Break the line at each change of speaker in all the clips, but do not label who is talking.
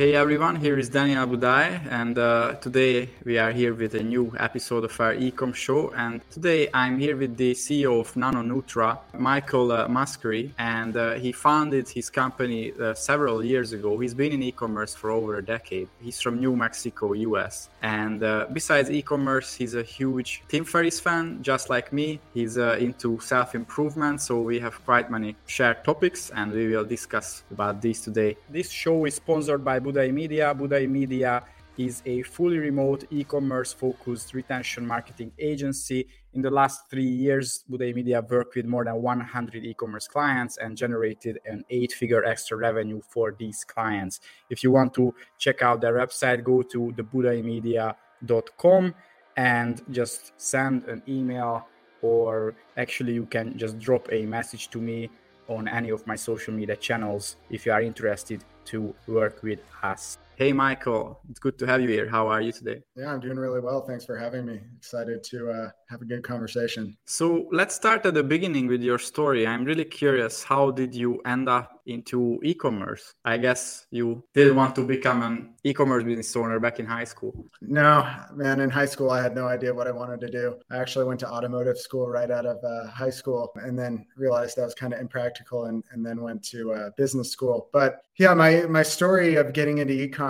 Hey everyone, here is Daniel Budai, and uh, today we are here with a new episode of our Ecom show. And today I'm here with the CEO of NanoNutra, Michael uh, Muscari, and uh, he founded his company uh, several years ago. He's been in e-commerce for over a decade. He's from New Mexico, US, and uh, besides e-commerce, he's a huge Tim Ferriss fan, just like me. He's uh, into self-improvement, so we have quite many shared topics, and we will discuss about these today. This show is sponsored by Budai Media. Budai Media is a fully remote e-commerce focused retention marketing agency. In the last three years, Budai Media worked with more than 100 e-commerce clients and generated an eight-figure extra revenue for these clients. If you want to check out their website, go to thebudaimedia.com and just send an email or actually you can just drop a message to me on any of my social media channels if you are interested to work with us. Hey, Michael, it's good to have you here. How are you today?
Yeah, I'm doing really well. Thanks for having me. Excited to uh, have a good conversation.
So let's start at the beginning with your story. I'm really curious. How did you end up into e-commerce? I guess you didn't want to become an e-commerce business owner back in high school.
No, man. In high school, I had no idea what I wanted to do. I actually went to automotive school right out of uh, high school, and then realized that was kind of impractical, and, and then went to uh, business school. But yeah, my my story of getting into e-commerce,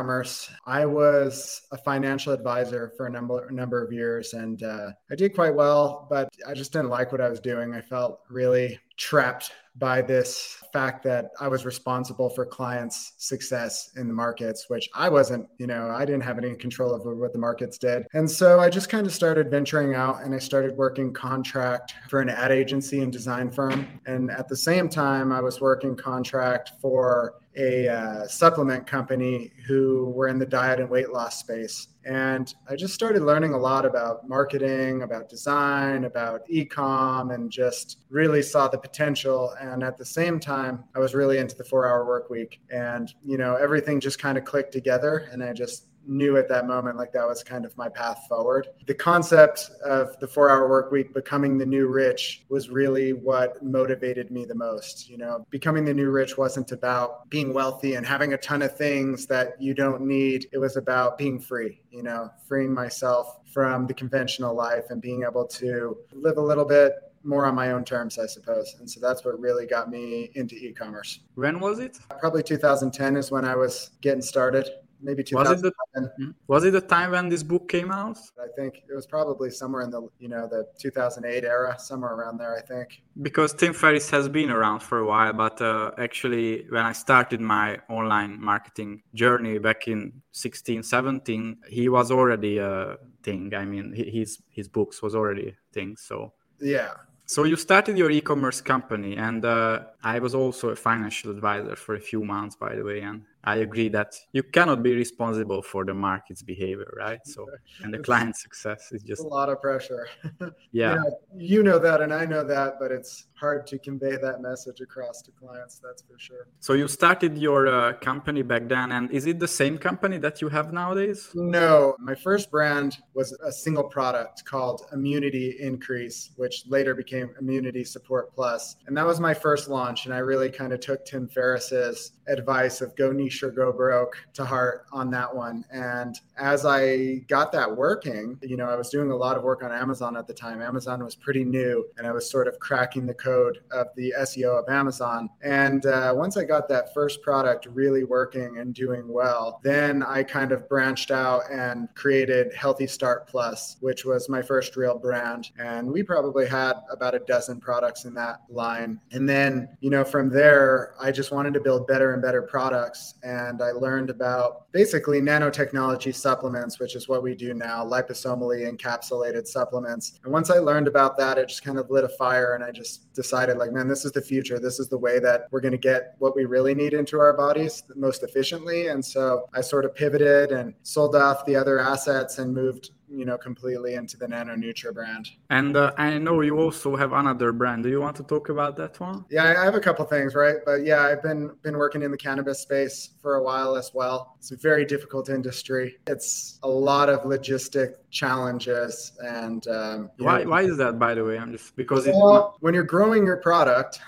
I was a financial advisor for a number number of years, and uh, I did quite well, but I just didn't like what I was doing. I felt really trapped by this fact that I was responsible for clients' success in the markets, which I wasn't, you know, I didn't have any control over what the markets did. And so I just kind of started venturing out and I started working contract for an ad agency and design firm. And at the same time, I was working contract for a uh, supplement company who were in the diet and weight loss space. And I just started learning a lot about marketing, about design, about e-com, and just really saw the potential. And at the same time, I was really into the four-hour work week, and you know everything just kind of clicked together. And I just knew at that moment like that was kind of my path forward. The concept of the four hour work week becoming the new rich was really what motivated me the most. You know, becoming the new rich wasn't about being wealthy and having a ton of things that you don't need. It was about being free, you know, freeing myself from the conventional life and being able to live a little bit more on my own terms, I suppose. And so that's what really got me into e commerce.
When was it?
Probably 2010 is when I was getting started maybe 2000.
Was it, the, was it the time when this book came out?
I think it was probably somewhere in the you know the 2008 era, somewhere around there. I think
because Tim Ferriss has been around for a while, but uh, actually when I started my online marketing journey back in 16, 17, he was already a thing. I mean, his his books was already a thing. So
yeah,
so you started your e-commerce company, and uh, I was also a financial advisor for a few months, by the way. And I agree that you cannot be responsible for the market's behavior, right? So, and the client success is just
a lot of pressure.
Yeah.
you, know, you know that, and I know that, but it's hard to convey that message across to clients. That's for sure.
So, you started your uh, company back then, and is it the same company that you have nowadays?
No, my first brand was a single product called Immunity Increase, which later became Immunity Support Plus. And that was my first launch. And I really kind of took Tim Ferriss's advice of go niche or go broke to heart on that one. And as I got that working, you know, I was doing a lot of work on Amazon at the time. Amazon was pretty new, and I was sort of cracking the code of the SEO of Amazon. And uh, once I got that first product really working and doing well, then I kind of branched out and created Healthy Start Plus, which was my first real brand. And we probably had about a dozen products in that line. And then, you know, from there, I just wanted to build better and better products. And I learned about basically nanotechnology supplements, which is what we do now, liposomally encapsulated supplements. And once I learned about that, it just kind of lit a fire. And I just decided, like, man, this is the future. This is the way that we're going to get what we really need into our bodies most efficiently. And so I sort of pivoted and sold off the other assets and moved you know completely into the NanoNutra brand.
And uh, I know you also have another brand. Do you want to talk about that one?
Yeah, I have a couple things, right? But yeah, I've been been working in the cannabis space for a while as well. It's a very difficult industry. It's a lot of logistic challenges and um,
why know, why is that by the way i'm just because
well, it... when you're growing your product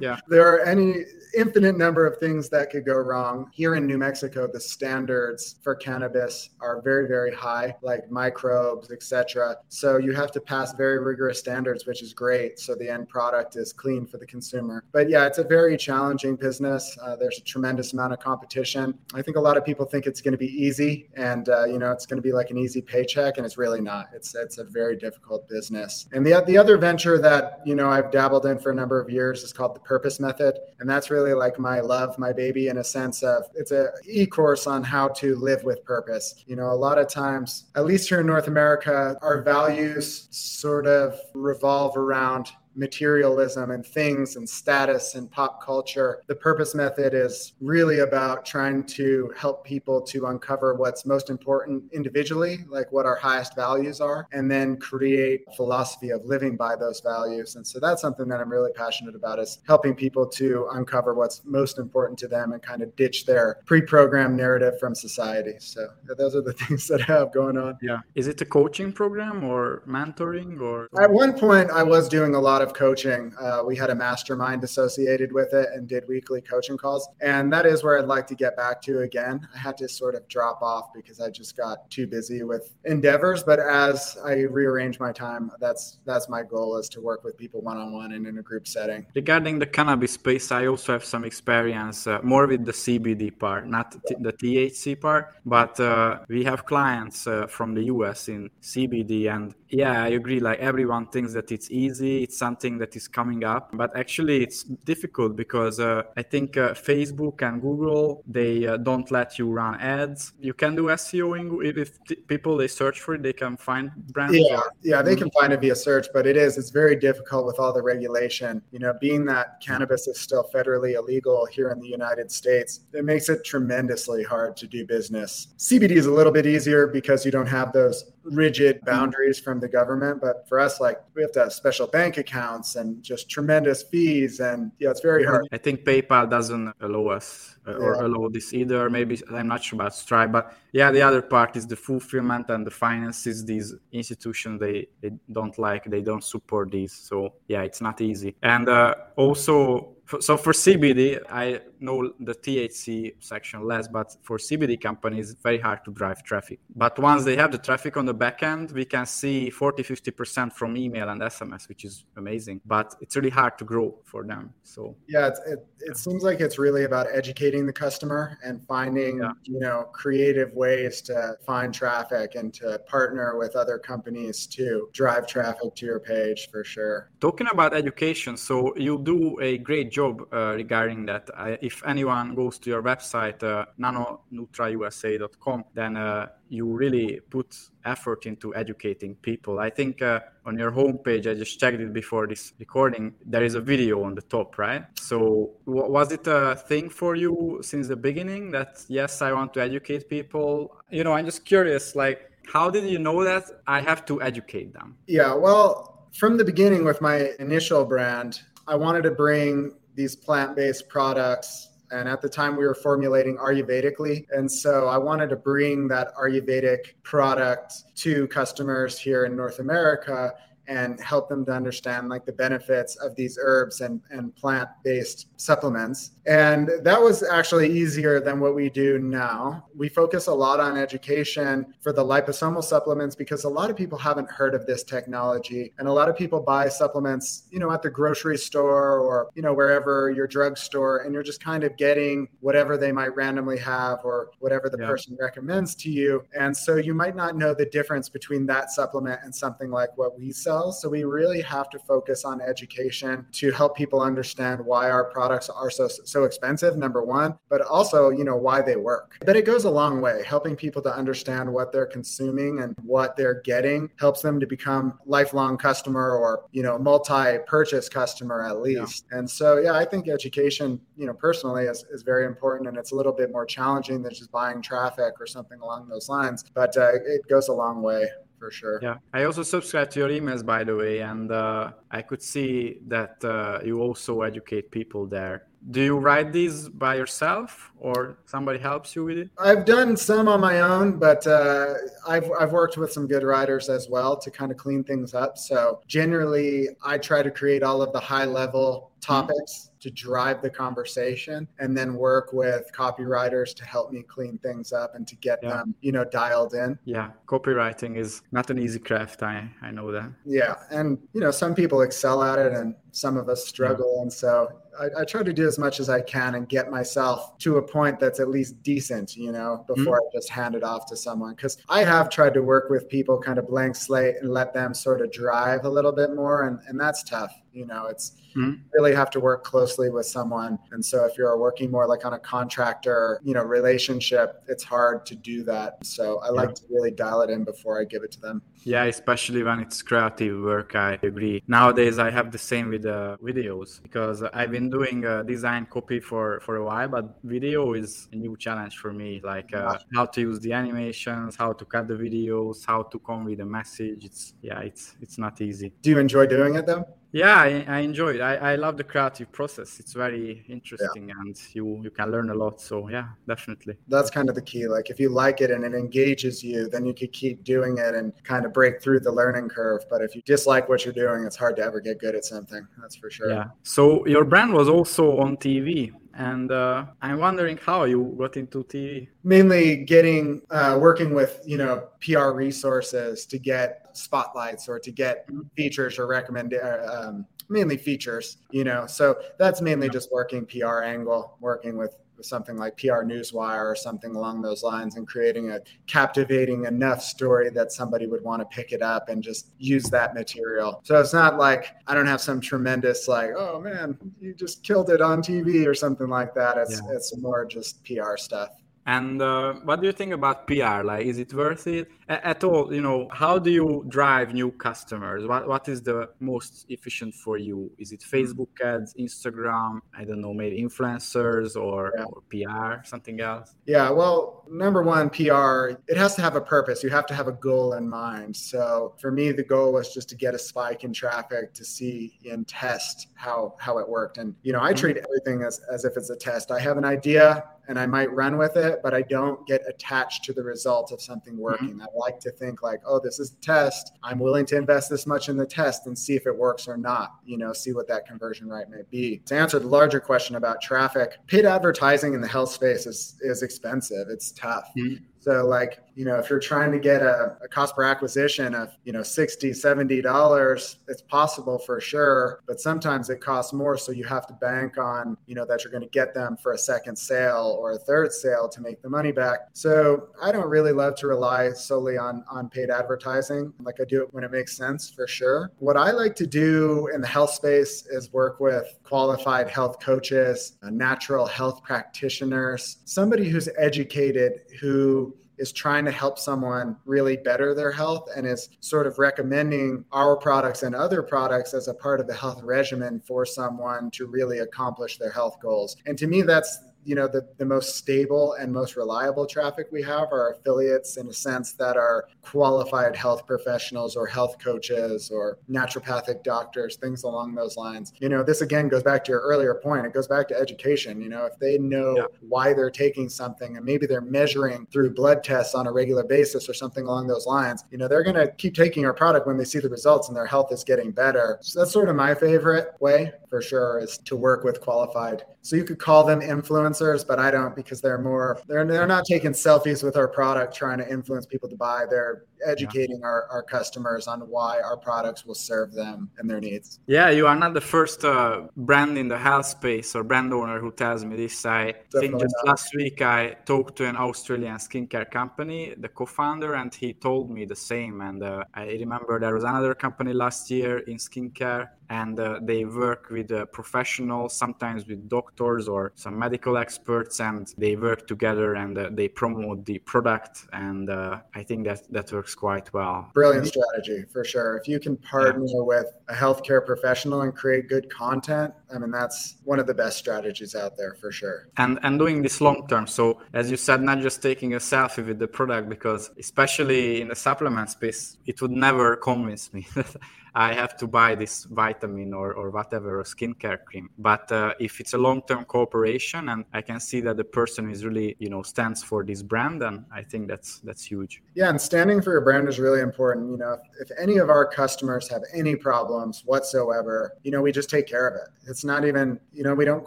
yeah
there are any infinite number of things that could go wrong. Here in New Mexico, the standards for cannabis are very, very high, like microbes, etc. So you have to pass very rigorous standards, which is great. So the end product is clean for the consumer. But yeah, it's a very challenging business. Uh, there's a tremendous amount of competition. I think a lot of people think it's going to be easy, and uh, you know, it's going to be like an easy paycheck, and it's really not. It's it's a very difficult business. And the the other venture that you know I've dabbled in for a number of years is called the Purpose Method, and that's really like my love, my baby, in a sense of it's a e-course on how to live with purpose. You know, a lot of times, at least here in North America, our values sort of revolve around materialism and things and status and pop culture. The purpose method is really about trying to help people to uncover what's most important individually, like what our highest values are, and then create a philosophy of living by those values. And so that's something that I'm really passionate about is helping people to uncover what's most important to them and kind of ditch their pre-programmed narrative from society. So those are the things that I have going on.
Yeah. Is it a coaching program or mentoring or
at one point I was doing a lot of of coaching. Uh, we had a mastermind associated with it and did weekly coaching calls. And that is where I'd like to get back to again. I had to sort of drop off because I just got too busy with endeavors. But as I rearrange my time, that's that's my goal is to work with people one on one and in a group setting.
Regarding the cannabis space, I also have some experience uh, more with the CBD part, not t- the THC part, but uh, we have clients uh, from the US in CBD and yeah, I agree. Like everyone thinks that it's easy, it's something that is coming up, but actually it's difficult because uh, I think uh, Facebook and Google they uh, don't let you run ads. You can do SEOing if t- people they search for it, they can find brands.
Yeah, yeah, they can find it via search, but it is it's very difficult with all the regulation. You know, being that cannabis is still federally illegal here in the United States, it makes it tremendously hard to do business. CBD is a little bit easier because you don't have those rigid boundaries from the government. But for us, like we have to have special bank accounts and just tremendous fees. And yeah, it's very hard.
I think PayPal doesn't allow us uh, or allow this either. Maybe I'm not sure about Stripe, but yeah, the other part is the fulfillment and the finances. These institutions they, they don't like, they don't support these. So yeah, it's not easy. And uh, also so for CBD, I know the THC section less, but for CBD companies, it's very hard to drive traffic. But once they have the traffic on the back end, we can see 40, 50% from email and SMS, which is amazing. But it's really hard to grow for them. So
yeah, it, it seems like it's really about educating the customer and finding, yeah. you know, creative ways to find traffic and to partner with other companies to drive traffic to your page for sure.
Talking about education, so you do a great job uh, regarding that. I, if anyone goes to your website, uh, nanonutrausa.com, then uh, you really put effort into educating people. I think uh, on your homepage, I just checked it before this recording, there is a video on the top, right? So, w- was it a thing for you since the beginning that, yes, I want to educate people? You know, I'm just curious, like, how did you know that I have to educate them?
Yeah, well, from the beginning with my initial brand, I wanted to bring these plant-based products and at the time we were formulating ayurvedically. And so i wanted to bring that ayurvedic product to customers here in north america and help them to understand like the benefits of these herbs and, and plant-based supplements. And that was actually easier than what we do now. We focus a lot on education for the liposomal supplements because a lot of people haven't heard of this technology. And a lot of people buy supplements you know at the grocery store or you know wherever your drugstore and you're just kind of getting whatever they might randomly have or whatever the yeah. person recommends to you. And so you might not know the difference between that supplement and something like what we sell so we really have to focus on education to help people understand why our products are so so expensive, number one, but also, you know, why they work. But it goes a long way. Helping people to understand what they're consuming and what they're getting helps them to become lifelong customer or, you know, multi-purchase customer at least. Yeah. And so yeah, I think education, you know, personally is, is very important and it's a little bit more challenging than just buying traffic or something along those lines. But uh, it goes a long way for sure.
Yeah, I also subscribe to your emails, by the way, and uh, I could see that uh, you also educate people there. do you write these by yourself or somebody helps you with it?
I've done some on my own, but uh, I've, I've worked with some good writers as well to kind of clean things up. So generally, I try to create all of the high level topics to drive the conversation and then work with copywriters to help me clean things up and to get yeah. them you know dialed in
yeah copywriting is not an easy craft i i know that
yeah and you know some people excel at it and some of us struggle yeah. and so I, I, try to do as much as i can and get myself to a point that's at least decent you know before mm-hmm. i just hand it off to someone because i have tried to work with people kind of blank slate and let them sort of drive a little bit more and, and that's tough you know it's mm-hmm. really have to work closely with someone. And so if you're working more like on a contractor you know relationship it's hard to do that. So i yeah. like to really dial it in before i give it to them.
Yeah especially when it's creative work i agree. Nowadays i have the same with uh, videos because i've been doing uh, design copy for for a while but video is a new challenge for me. Like uh, how to use the animations how to cut the videos how to convey the message. It's yeah it's it's not easy.
Do you enjoy doing it though
yeah i, I enjoy it. I, I love the creative process. It's very interesting yeah. and you you can learn a lot. So yeah definitely.
That's kind of the key. Like if you like it and it engages you then you could keep doing it and kind of break through the learning curve. But if you dislike what you're doing it's hard to ever get good at something that's for sure.
Yeah. So your brand was also on tv and uh, I'm wondering how you got into TV.
Mainly getting uh, working with you know PR resources to get spotlights or to get mm-hmm. features or recommend uh, um, mainly features. You know, so that's mainly just working PR angle, working with something like PR Newswire or something along those lines and creating a captivating enough story that somebody would want to pick it up and just use that material. So it's not like I don't have some tremendous like, oh man, you just killed it on TV or something like that. It's yeah. it's more just PR stuff.
And uh, what do you think about PR? Like, is it worth it at all? You know, how do you drive new customers? What What is the most efficient for you? Is it Facebook ads, Instagram? I don't know, maybe influencers or, yeah. or PR, something else?
Yeah. Well, number one, PR. It has to have a purpose. You have to have a goal in mind. So for me, the goal was just to get a spike in traffic to see and test how how it worked. And you know, I mm-hmm. treat everything as as if it's a test. I have an idea and I might run with it, but I don't get attached to the result of something mm-hmm. working. Mm-hmm. I like to think like, oh, this is a test. I'm willing to invest this much in the test and see if it works or not, you know, see what that conversion rate may be. To answer the larger question about traffic, paid advertising in the health space is is expensive. It's tough. Mm-hmm. So like, you know, if you're trying to get a, a cost per acquisition of, you know, 60, 70 dollars, it's possible for sure, but sometimes it costs more. So you have to bank on, you know, that you're going to get them for a second sale or a third sale to make the money back. So I don't really love to rely solely on on paid advertising. Like I do it when it makes sense for sure. What I like to do in the health space is work with qualified health coaches, natural health practitioners, somebody who's educated who is trying to help someone really better their health and is sort of recommending our products and other products as a part of the health regimen for someone to really accomplish their health goals. And to me, that's you know the, the most stable and most reliable traffic we have are affiliates in a sense that are qualified health professionals or health coaches or naturopathic doctors things along those lines. You know this again goes back to your earlier point. It goes back to education. You know if they know yeah. why they're taking something and maybe they're measuring through blood tests on a regular basis or something along those lines you know they're going to keep taking our product when they see the results and their health is getting better. So that's sort of my favorite way for sure is to work with qualified so you could call them influencers, but I don't because they're more they're they're not taking selfies with our product trying to influence people to buy. They're educating yeah. our, our customers on why our products will serve them and their needs.
Yeah, you are not the first uh, brand in the health space or brand owner who tells me this. I Definitely think just not. last week I talked to an Australian skincare company, the co-founder, and he told me the same. And uh, I remember there was another company last year in skincare and uh, they work with uh, professionals, sometimes with doctors or some medical experts, and they work together and uh, they promote the product. And uh, I think that that works quite well.
Brilliant strategy for sure. If you can partner yeah. with a healthcare professional and create good content, I mean that's one of the best strategies out there for sure.
And and doing this long term. So as you said, not just taking a selfie with the product, because especially in the supplement space, it would never convince me I have to buy this vitamin or, or whatever, or skincare cream. But uh, if it's a long-term cooperation and I can see that the person is really, you know, stands for this brand, and I think that's that's huge.
Yeah, and standing for your brand is really important. You know, if, if any of our customers have any problems whatsoever, you know, we just take care of it. It's not even, you know, we don't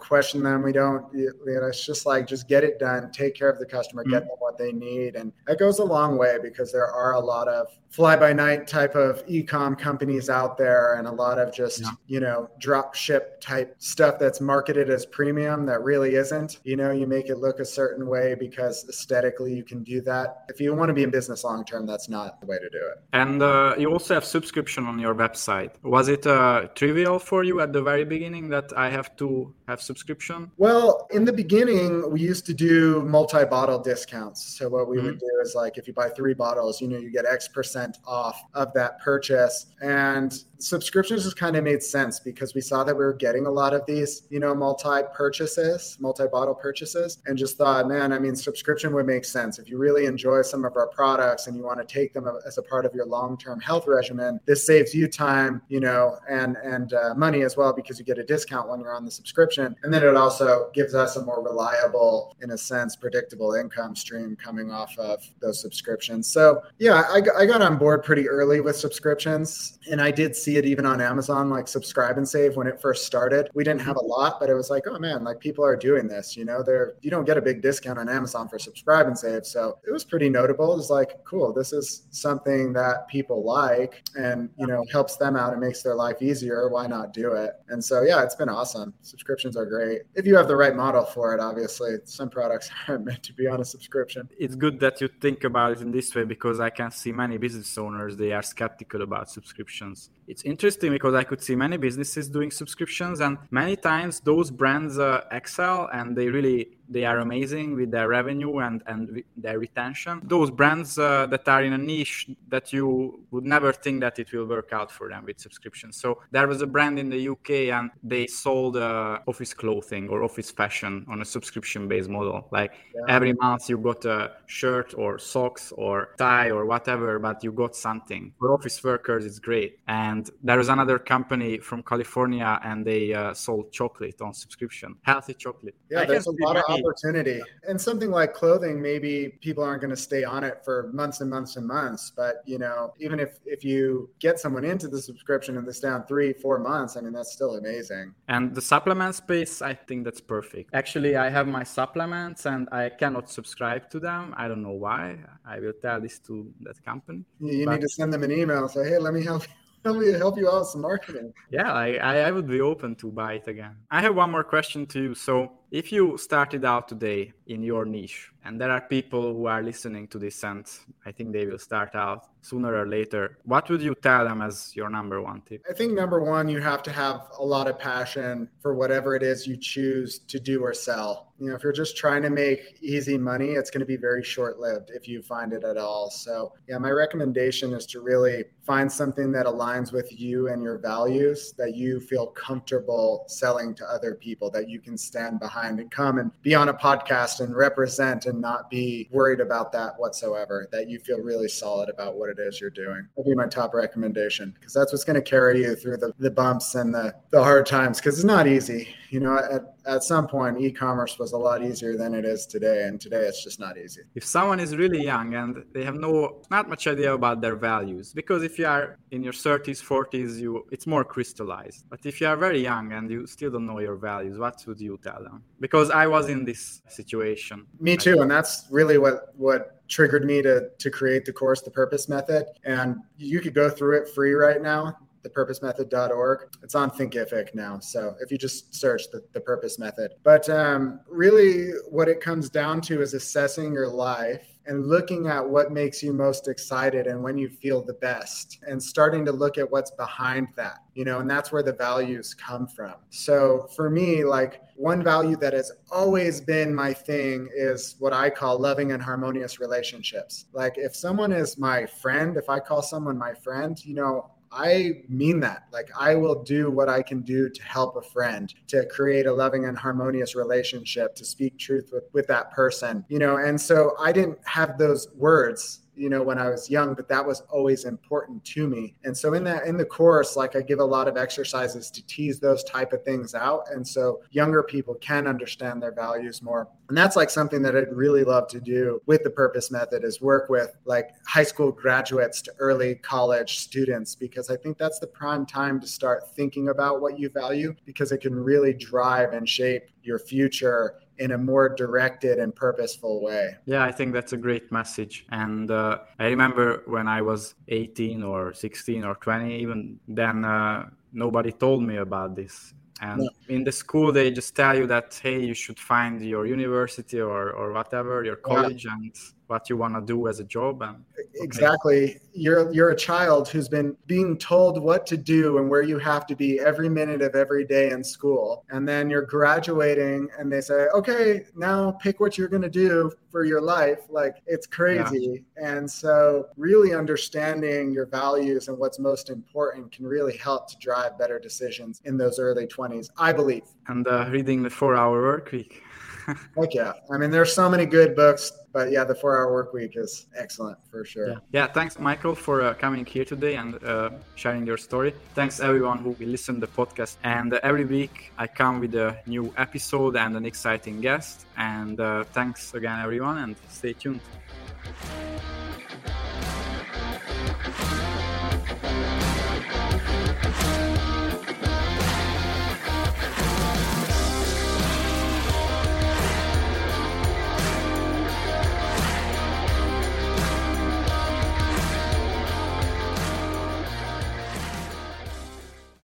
question them. We don't, you know, it's just like just get it done, take care of the customer, mm-hmm. get them what they need, and that goes a long way because there are a lot of fly by night type of e-com companies out there and a lot of just yeah. you know drop ship type stuff that's marketed as premium that really isn't you know you make it look a certain way because aesthetically you can do that. If you want to be in business long term that's not the way to do it.
And uh, you also have subscription on your website. Was it uh, trivial for you at the very beginning that i have to have subscription?
Well in the beginning we used to do multi-bottle discounts. So what we mm-hmm. would do is like if you buy three bottles you know you get x percent percent off of that purchase. And subscriptions just kind of made sense because we saw that we were getting a lot of these, you know, multi purchases, multi bottle purchases, and just thought, man, I mean, subscription would make sense. If you really enjoy some of our products and you want to take them as a part of your long term health regimen, this saves you time, you know, and, and uh, money as well because you get a discount when you're on the subscription. And then it also gives us a more reliable, in a sense, predictable income stream coming off of those subscriptions. So, yeah, I, I got on board pretty early with subscriptions and I did see see it even on Amazon, like subscribe and save when it first started. We didn't have a lot, but it was like, oh man, like people are doing this. You know, they're you don't get a big discount on Amazon for subscribe and save. So it was pretty notable. It's like, cool, this is something that people like and you know helps them out and makes their life easier. Why not do it? And so yeah, it's been awesome. Subscriptions are great. If you have the right model for it, obviously. Some products aren't meant to be on a subscription.
It's good that you think about it in this way because I can see many business owners they are skeptical about subscriptions it's interesting because I could see many businesses doing subscriptions, and many times those brands uh, excel and they really they are amazing with their revenue and and their retention. Those brands uh, that are in a niche that you would never think that it will work out for them with subscriptions. So there was a brand in the UK and they sold uh, office clothing or office fashion on a subscription-based model. Like yeah. every month you got a shirt or socks or tie or whatever, but you got something. For office workers, it's great. And there was another company from California and they uh, sold chocolate on subscription, healthy chocolate.
Yeah, I there's a lot of opportunity. And something like clothing, maybe people aren't going to stay on it for months and months and months. But you know, even if if you get someone into the subscription and this down three, four months, I mean, that's still amazing.
And the supplement space, I think that's perfect. Actually, I have my supplements and I cannot subscribe to them. I don't know why. I will tell this to that company.
You but... need to send them an email. Say, hey, let me help you help me help you out with some marketing.
Yeah, I, I would be open to buy it again. I have one more question to you. So if you started out today in your niche, and there are people who are listening to this, and I think they will start out sooner or later, what would you tell them as your number one tip?
I think number one, you have to have a lot of passion for whatever it is you choose to do or sell. You know, if you're just trying to make easy money, it's going to be very short lived if you find it at all. So, yeah, my recommendation is to really find something that aligns with you and your values that you feel comfortable selling to other people, that you can stand behind behind and come and be on a podcast and represent and not be worried about that whatsoever, that you feel really solid about what it is you're doing. That'd be my top recommendation because that's what's going to carry you through the, the bumps and the, the hard times because it's not easy. You know, at, at some point, e commerce was a lot easier than it is today. And today it's just not easy.
If someone is really young and they have no, not much idea about their values, because if you are in your 30s, 40s, you it's more crystallized. But if you are very young and you still don't know your values, what would you tell them? because I was in this situation.
Me too, and that's really what what triggered me to to create the course, the Purpose Method. And you could go through it free right now thepurposemethod.org. It's on Thinkific now. So if you just search the, the purpose method. But um, really, what it comes down to is assessing your life and looking at what makes you most excited and when you feel the best and starting to look at what's behind that you know and that's where the values come from so for me like one value that has always been my thing is what i call loving and harmonious relationships like if someone is my friend if i call someone my friend you know I mean that. Like, I will do what I can do to help a friend, to create a loving and harmonious relationship, to speak truth with, with that person, you know. And so I didn't have those words you know, when I was young, but that was always important to me. And so in that in the course, like I give a lot of exercises to tease those type of things out. And so younger people can understand their values more. And that's like something that I'd really love to do with the purpose method is work with like high school graduates to early college students because I think that's the prime time to start thinking about what you value because it can really drive and shape your future in a more directed and purposeful way.
Yeah, I think that's a great message. And uh, I remember when I was 18 or 16 or 20, even then, uh, nobody told me about this. And no. in the school, they just tell you that, hey, you should find your university or, or whatever, your college, yeah. and what you want to do as a job and
okay. exactly. You're you're a child who's been being told what to do and where you have to be every minute of every day in school. And then you're graduating and they say okay now pick what you're going to do for your life. Like it's crazy. Yeah. and so really understanding your values and what's most important can really help to drive better decisions in those early 20s i believe.
And uh, reading the four hour work week
Heck yeah. I mean, there's so many good books, but yeah, the four hour work week is excellent for sure.
Yeah, yeah thanks, Michael, for uh, coming here today and uh, sharing your story. Thanks, everyone who listened to the podcast. And uh, every week I come with a new episode and an exciting guest. And uh, thanks again, everyone, and stay tuned.